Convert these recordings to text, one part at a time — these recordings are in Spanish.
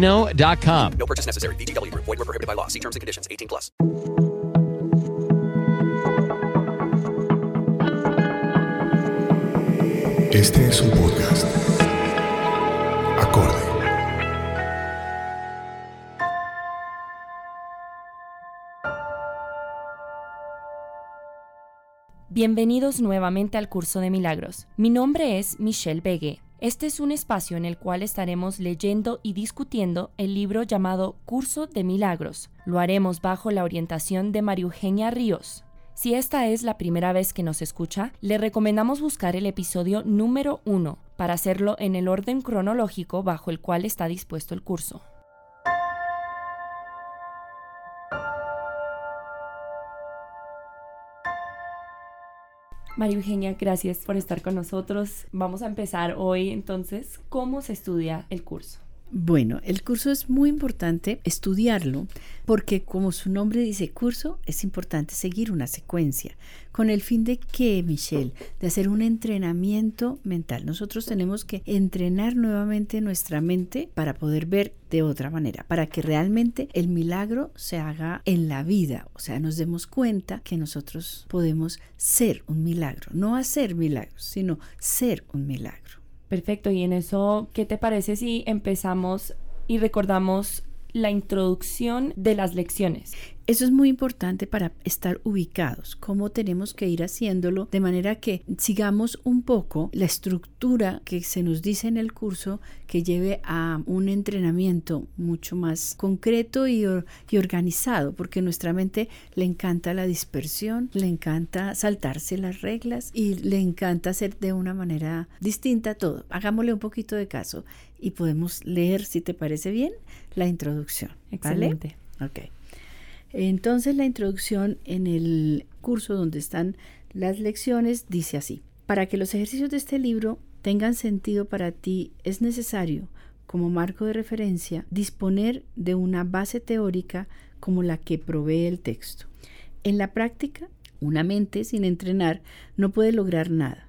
chumbacasino.com. No purchase necessary. Group. Void were prohibited by law. See terms and conditions. 18 plus. Este es un podcast. Acorde. Bienvenidos nuevamente al curso de milagros. Mi nombre es Michelle Begue. Este es un espacio en el cual estaremos leyendo y discutiendo el libro llamado Curso de Milagros. Lo haremos bajo la orientación de María Eugenia Ríos. Si esta es la primera vez que nos escucha, le recomendamos buscar el episodio número 1 para hacerlo en el orden cronológico bajo el cual está dispuesto el curso. María Eugenia, gracias por estar con nosotros. Vamos a empezar hoy entonces, ¿cómo se estudia el curso? Bueno, el curso es muy importante estudiarlo porque como su nombre dice curso, es importante seguir una secuencia con el fin de que, Michelle, de hacer un entrenamiento mental. Nosotros tenemos que entrenar nuevamente nuestra mente para poder ver de otra manera, para que realmente el milagro se haga en la vida, o sea, nos demos cuenta que nosotros podemos ser un milagro, no hacer milagros, sino ser un milagro. Perfecto, y en eso, ¿qué te parece si empezamos y recordamos la introducción de las lecciones? Eso es muy importante para estar ubicados, cómo tenemos que ir haciéndolo de manera que sigamos un poco la estructura que se nos dice en el curso que lleve a un entrenamiento mucho más concreto y, y organizado, porque nuestra mente le encanta la dispersión, le encanta saltarse las reglas y le encanta hacer de una manera distinta todo. Hagámosle un poquito de caso y podemos leer, si te parece bien, la introducción. Excelente. Ok. Entonces la introducción en el curso donde están las lecciones dice así, para que los ejercicios de este libro tengan sentido para ti es necesario, como marco de referencia, disponer de una base teórica como la que provee el texto. En la práctica, una mente sin entrenar no puede lograr nada.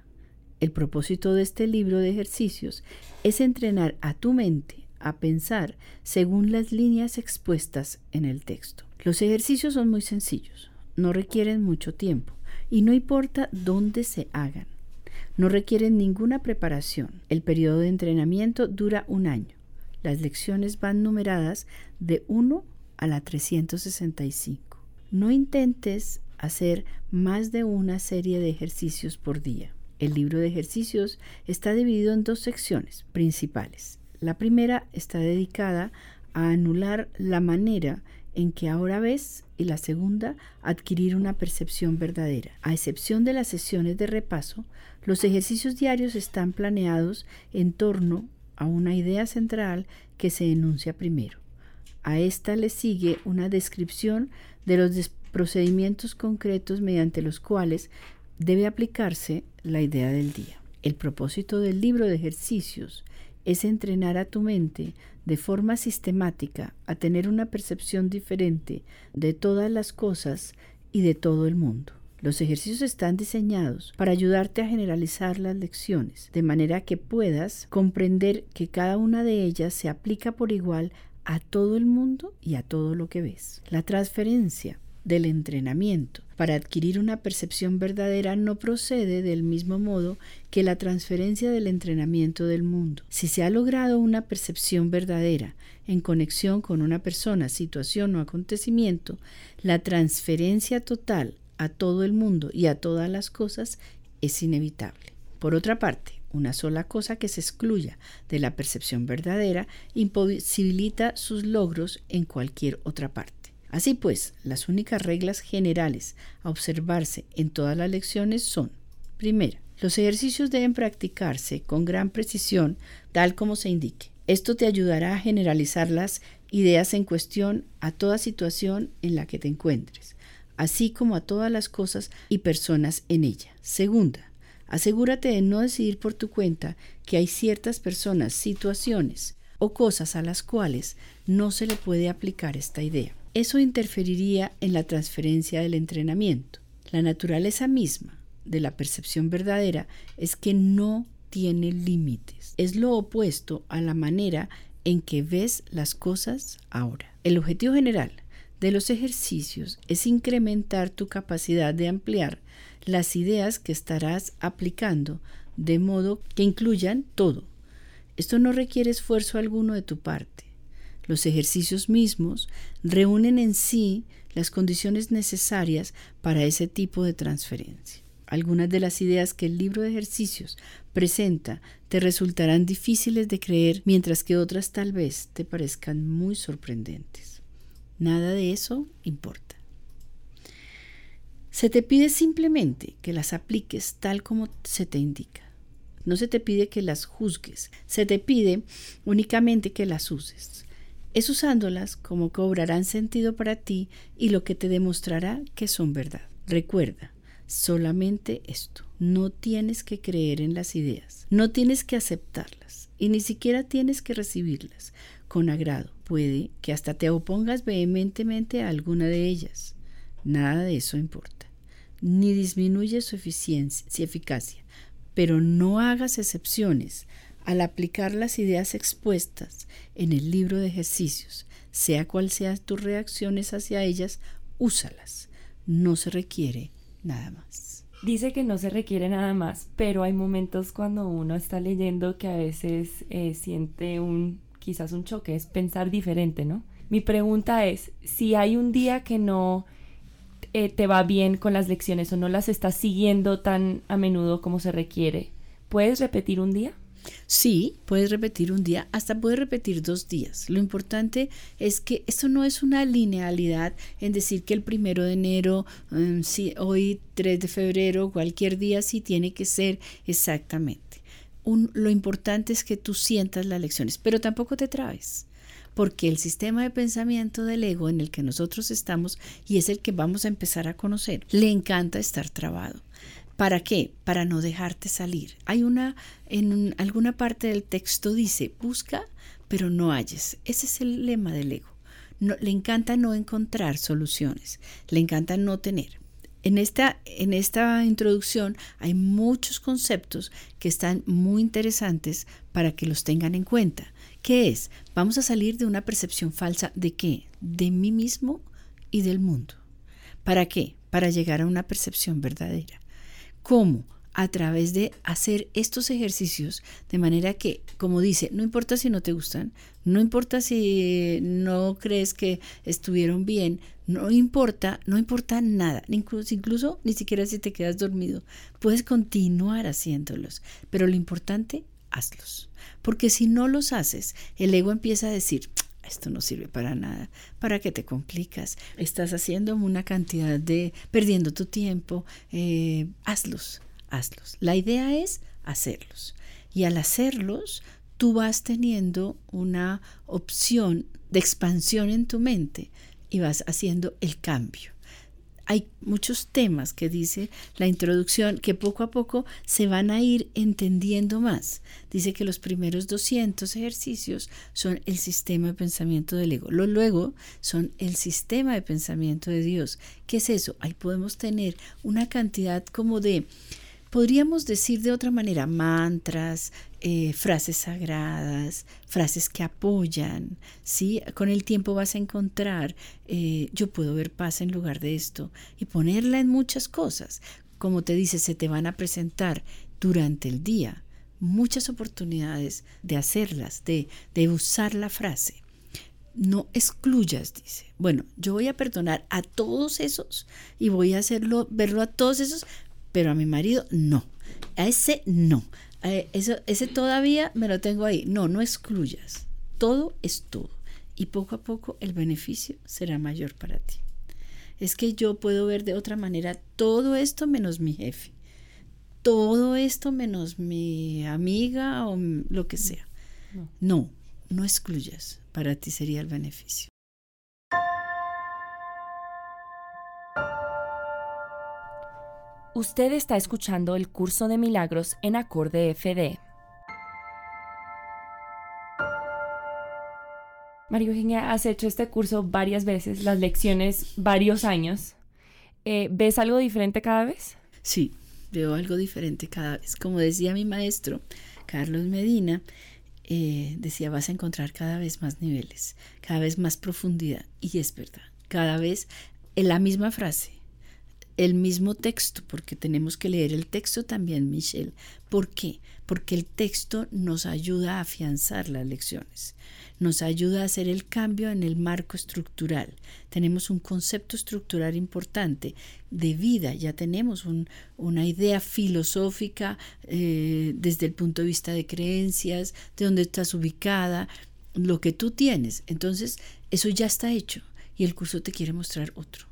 El propósito de este libro de ejercicios es entrenar a tu mente a pensar según las líneas expuestas en el texto. Los ejercicios son muy sencillos, no requieren mucho tiempo y no importa dónde se hagan. No requieren ninguna preparación. El periodo de entrenamiento dura un año. Las lecciones van numeradas de 1 a la 365. No intentes hacer más de una serie de ejercicios por día. El libro de ejercicios está dividido en dos secciones principales. La primera está dedicada a anular la manera en que ahora ves y la segunda, adquirir una percepción verdadera. A excepción de las sesiones de repaso, los ejercicios diarios están planeados en torno a una idea central que se enuncia primero. A esta le sigue una descripción de los procedimientos concretos mediante los cuales debe aplicarse la idea del día. El propósito del libro de ejercicios es entrenar a tu mente de forma sistemática a tener una percepción diferente de todas las cosas y de todo el mundo. Los ejercicios están diseñados para ayudarte a generalizar las lecciones, de manera que puedas comprender que cada una de ellas se aplica por igual a todo el mundo y a todo lo que ves. La transferencia del entrenamiento para adquirir una percepción verdadera no procede del mismo modo que la transferencia del entrenamiento del mundo. Si se ha logrado una percepción verdadera en conexión con una persona, situación o acontecimiento, la transferencia total a todo el mundo y a todas las cosas es inevitable. Por otra parte, una sola cosa que se excluya de la percepción verdadera imposibilita sus logros en cualquier otra parte. Así pues, las únicas reglas generales a observarse en todas las lecciones son, primera, los ejercicios deben practicarse con gran precisión, tal como se indique. Esto te ayudará a generalizar las ideas en cuestión a toda situación en la que te encuentres, así como a todas las cosas y personas en ella. Segunda, asegúrate de no decidir por tu cuenta que hay ciertas personas, situaciones o cosas a las cuales no se le puede aplicar esta idea. Eso interferiría en la transferencia del entrenamiento. La naturaleza misma de la percepción verdadera es que no tiene límites. Es lo opuesto a la manera en que ves las cosas ahora. El objetivo general de los ejercicios es incrementar tu capacidad de ampliar las ideas que estarás aplicando de modo que incluyan todo. Esto no requiere esfuerzo alguno de tu parte. Los ejercicios mismos reúnen en sí las condiciones necesarias para ese tipo de transferencia. Algunas de las ideas que el libro de ejercicios presenta te resultarán difíciles de creer, mientras que otras tal vez te parezcan muy sorprendentes. Nada de eso importa. Se te pide simplemente que las apliques tal como se te indica. No se te pide que las juzgues, se te pide únicamente que las uses. Es usándolas como cobrarán sentido para ti y lo que te demostrará que son verdad. Recuerda, solamente esto. No tienes que creer en las ideas, no tienes que aceptarlas y ni siquiera tienes que recibirlas con agrado. Puede que hasta te opongas vehementemente a alguna de ellas. Nada de eso importa, ni disminuye su eficiencia y eficacia, pero no hagas excepciones al aplicar las ideas expuestas en el libro de ejercicios, sea cual sean tus reacciones hacia ellas, úsalas. No se requiere nada más. Dice que no se requiere nada más, pero hay momentos cuando uno está leyendo que a veces eh, siente un quizás un choque, es pensar diferente, ¿no? Mi pregunta es, si hay un día que no eh, te va bien con las lecciones o no las estás siguiendo tan a menudo como se requiere, ¿puedes repetir un día? Sí, puedes repetir un día, hasta puedes repetir dos días. Lo importante es que esto no es una linealidad en decir que el primero de enero, um, hoy 3 de febrero, cualquier día sí tiene que ser exactamente. lo importante es que tú sientas las lecciones, pero tampoco te trabes porque el sistema de pensamiento del ego en el que nosotros estamos y es el que vamos a empezar a conocer, le encanta estar trabado. ¿Para qué? Para no dejarte salir. Hay una, en alguna parte del texto dice, busca, pero no halles. Ese es el lema del ego. Le encanta no encontrar soluciones, le encanta no tener. En esta, en esta introducción hay muchos conceptos que están muy interesantes para que los tengan en cuenta. ¿Qué es? Vamos a salir de una percepción falsa de qué? De mí mismo y del mundo. ¿Para qué? Para llegar a una percepción verdadera. ¿Cómo? A través de hacer estos ejercicios de manera que, como dice, no importa si no te gustan, no importa si no crees que estuvieron bien, no importa, no importa nada, incluso, incluso ni siquiera si te quedas dormido, puedes continuar haciéndolos, pero lo importante, hazlos. Porque si no los haces, el ego empieza a decir, esto no sirve para nada. ¿Para qué te complicas? Estás haciendo una cantidad de, perdiendo tu tiempo. Eh, hazlos, hazlos. La idea es hacerlos. Y al hacerlos, tú vas teniendo una opción de expansión en tu mente y vas haciendo el cambio hay muchos temas que dice la introducción que poco a poco se van a ir entendiendo más. Dice que los primeros 200 ejercicios son el sistema de pensamiento del ego. Lo luego son el sistema de pensamiento de Dios. ¿Qué es eso? Ahí podemos tener una cantidad como de podríamos decir de otra manera, mantras, eh, frases sagradas, frases que apoyan, ¿sí? Con el tiempo vas a encontrar, eh, yo puedo ver paz en lugar de esto, y ponerla en muchas cosas. Como te dice, se te van a presentar durante el día muchas oportunidades de hacerlas, de, de usar la frase. No excluyas, dice. Bueno, yo voy a perdonar a todos esos y voy a hacerlo, verlo a todos esos, pero a mi marido no. A ese no. eso, ese todavía me lo tengo ahí. No, no excluyas. Todo es todo. y poco a poco el beneficio será mayor para ti. Es que yo puedo ver de otra manera todo esto menos mi jefe, todo esto menos mi amiga o lo que sea. No, no excluyas, para ti sería el beneficio. Usted está escuchando el curso de milagros en acorde FD. María Eugenia, has hecho este curso varias veces, las lecciones varios años. Eh, ¿Ves algo diferente cada vez? Sí, veo algo diferente cada vez. Como decía mi maestro, Carlos Medina, eh, decía, vas a encontrar cada vez más niveles, cada vez más profundidad. Y es verdad, cada vez en la misma frase, el mismo texto, porque tenemos que leer el texto también, Michelle. ¿Por qué? Porque el texto nos ayuda a afianzar las lecciones, nos ayuda a hacer el cambio en el marco estructural. Tenemos un concepto estructural importante de vida, ya tenemos una idea filosófica eh, desde el punto de vista de creencias, de dónde estás ubicada, lo que tú tienes. Entonces, eso ya está hecho y el curso te quiere mostrar otro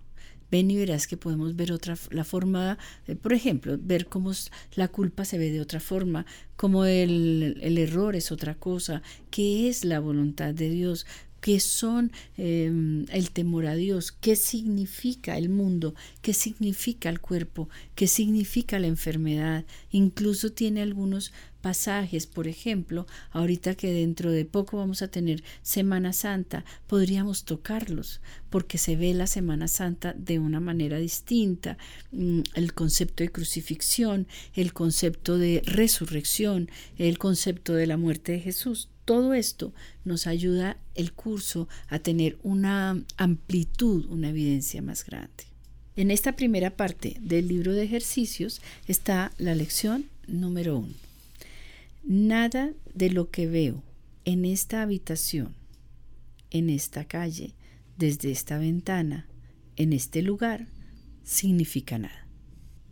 ven y verás que podemos ver otra la forma, eh, por ejemplo, ver cómo la culpa se ve de otra forma, cómo el, el error es otra cosa, qué es la voluntad de Dios, qué son em, el temor a Dios, qué significa el mundo, qué significa el cuerpo, qué significa la enfermedad. Incluso tiene algunos pasajes, por ejemplo, ahorita que dentro de poco vamos a tener Semana Santa, podríamos tocarlos, porque se ve la Semana Santa de una manera distinta. Mm, el concepto de crucifixión, el concepto de resurrección, el concepto de la muerte de Jesús, todo esto nos ayuda el curso a tener una amplitud, una evidencia más grande. En esta primera parte del libro de ejercicios está la lección número uno. Nada de lo que veo en esta habitación, en esta calle, desde esta ventana, en este lugar, significa nada.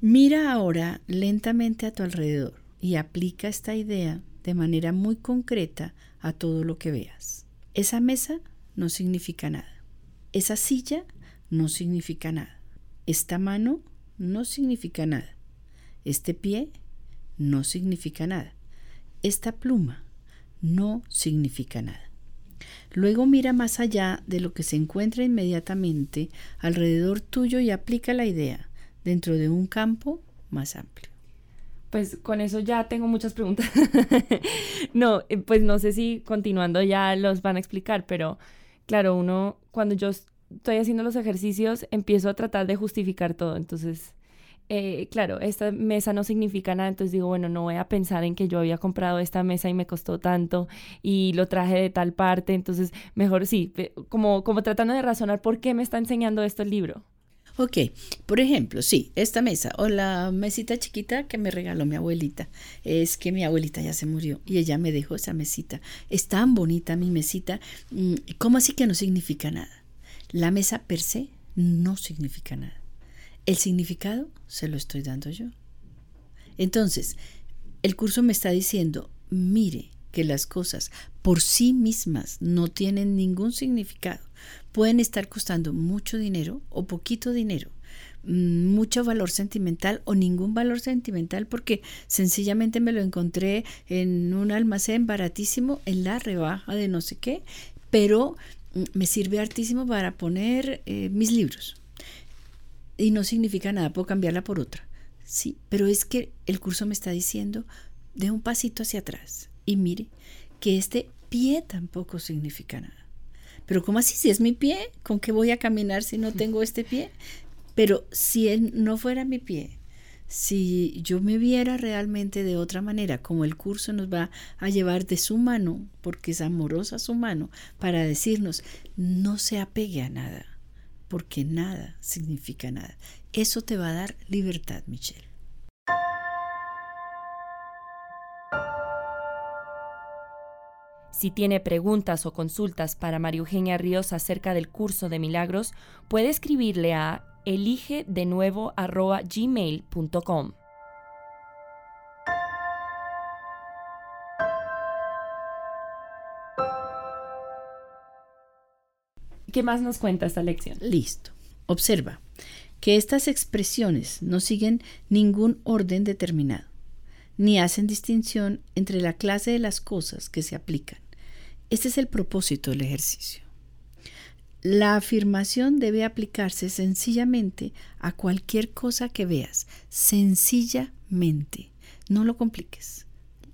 Mira ahora lentamente a tu alrededor y aplica esta idea de manera muy concreta a todo lo que veas. Esa mesa no significa nada. Esa silla no significa nada. Esta mano no significa nada. Este pie no significa nada. Esta pluma no significa nada. Luego mira más allá de lo que se encuentra inmediatamente alrededor tuyo y aplica la idea dentro de un campo más amplio pues con eso ya tengo muchas preguntas. no, eh, pues no sé si continuando ya los van a explicar, pero claro, uno cuando yo estoy haciendo los ejercicios empiezo a tratar de justificar todo. Entonces, eh, claro, esta mesa no significa nada, entonces digo, bueno, no voy a pensar en que yo había comprado esta mesa y me costó tanto y lo traje de tal parte, entonces mejor sí, como, como tratando de razonar por qué me está enseñando esto el libro. Ok, por ejemplo, sí, esta mesa o la mesita chiquita que me regaló mi abuelita. Es que mi abuelita ya se murió y ella me dejó esa mesita. Es tan bonita mi mesita. Mm, ¿Cómo así que no significa nada? La mesa per se no significa nada. El significado se lo estoy dando yo. Entonces, el curso me está diciendo, mire que las cosas por sí mismas no tienen ningún significado pueden estar costando mucho dinero o poquito dinero, mm, mucho valor sentimental o ningún valor sentimental porque sencillamente me lo encontré en un almacén baratísimo en la rebaja de no sé qué, pero mm, me sirve hartísimo para poner eh, mis libros. Y no significa nada, puedo cambiarla por otra. Sí, pero es que el curso me está diciendo de un pasito hacia atrás y mire que este pie tampoco significa nada. Pero ¿cómo así? Si es mi pie, ¿con qué voy a caminar si no tengo este pie? Pero si no fuera mi pie, si yo me viera realmente de otra manera, como el curso nos va a llevar de su mano, porque es amorosa su mano, para decirnos, no se apegue a nada, porque nada significa nada. Eso te va a dar libertad, Michelle. Si tiene preguntas o consultas para María Eugenia Ríos acerca del curso de milagros, puede escribirle a elige de nuevo ¿Qué más nos cuenta esta lección? Listo. Observa que estas expresiones no siguen ningún orden determinado, ni hacen distinción entre la clase de las cosas que se aplican. Este es el propósito del ejercicio. La afirmación debe aplicarse sencillamente a cualquier cosa que veas, sencillamente. No lo compliques.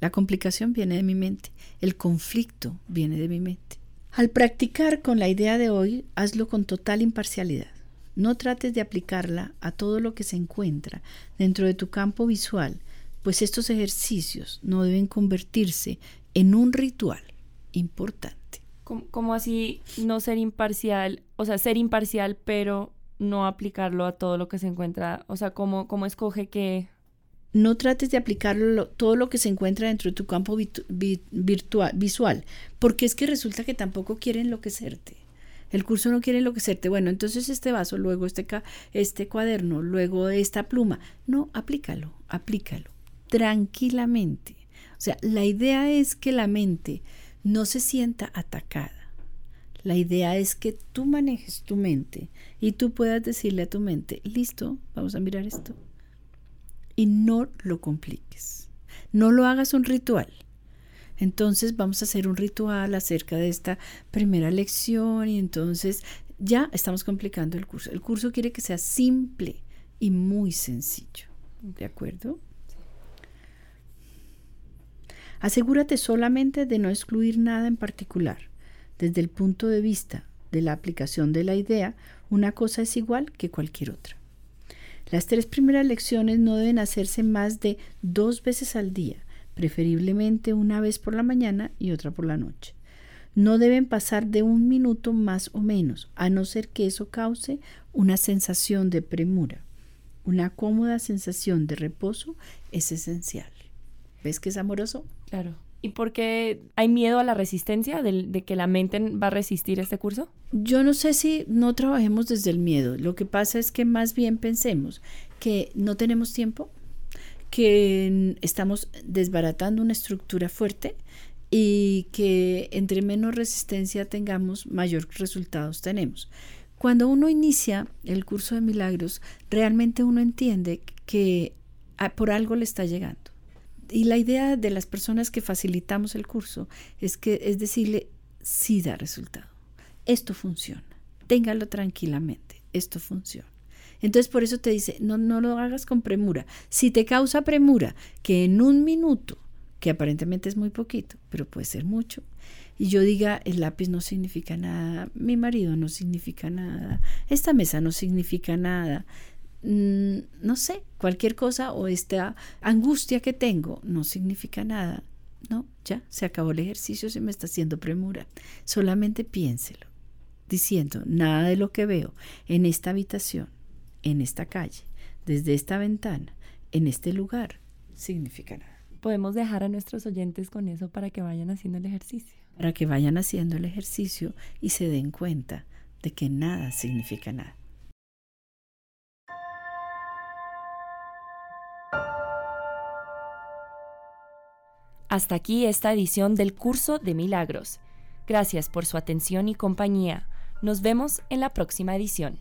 La complicación viene de mi mente, el conflicto viene de mi mente. Al practicar con la idea de hoy, hazlo con total imparcialidad. No trates de aplicarla a todo lo que se encuentra dentro de tu campo visual, pues estos ejercicios no deben convertirse en un ritual importante. ¿Cómo, así no ser imparcial? O sea, ser imparcial, pero no aplicarlo a todo lo que se encuentra. O sea, ¿cómo, cómo escoge que no trates de aplicarlo todo lo que se encuentra dentro de tu campo virtual, visual, porque es que resulta que tampoco quiere enloquecerte. El curso no quiere enloquecerte. Bueno, entonces este vaso, luego este, este cuaderno, luego esta pluma. No, aplícalo, aplícalo, tranquilamente. O sea, la idea es que la mente no se sienta atacada. La idea es que tú manejes tu mente y tú puedas decirle a tu mente, listo, vamos a mirar esto y no lo compliques. No lo hagas un ritual. Entonces vamos a hacer un ritual acerca de esta primera lección y entonces ya estamos complicando el curso. El curso quiere que sea simple y muy sencillo. ¿De acuerdo? Asegúrate solamente de no excluir nada en particular. Desde el punto de vista de la aplicación de la idea, una cosa es igual que cualquier otra. Las tres primeras lecciones no deben hacerse más de dos veces al día, preferiblemente una vez por la mañana y otra por la noche. No deben pasar de un minuto más o menos, a no ser que eso cause una sensación de premura. Una cómoda sensación de reposo es esencial. ¿Ves que es amoroso? Claro. ¿Y por qué hay miedo a la resistencia de, que la mente va a resistir este curso? Yo no sé si no trabajemos desde el miedo. Lo que pasa es que más bien pensemos que no tenemos tiempo, que estamos desbaratando una estructura fuerte y que entre menos resistencia tengamos, mayor resultados tenemos. Cuando uno inicia el curso de milagros, realmente uno entiende que por algo le está llegando y la idea de las personas que facilitamos el curso es que es decirle sí da resultado. Esto funciona. Téngalo tranquilamente. Esto funciona. Entonces por eso te dice, no, no lo hagas con premura. Si te causa premura, que en un minuto, que aparentemente es muy poquito, pero puede ser mucho, y yo diga, el lápiz no significa nada, mi marido no significa nada, esta mesa no significa nada, Mm, no sé, cualquier cosa o esta angustia que tengo no significa nada. No, ya se acabó el ejercicio, se me está haciendo premura. Solamente piénselo, diciendo, nada de lo que veo en esta habitación, en esta calle, desde esta ventana, en este lugar, significa nada. Podemos dejar a nuestros oyentes con eso para que vayan haciendo el ejercicio. Para que vayan haciendo el ejercicio y se den cuenta de que nada significa nada. Hasta aquí esta edición del curso de milagros. Gracias por su atención y compañía. Nos vemos en la próxima edición.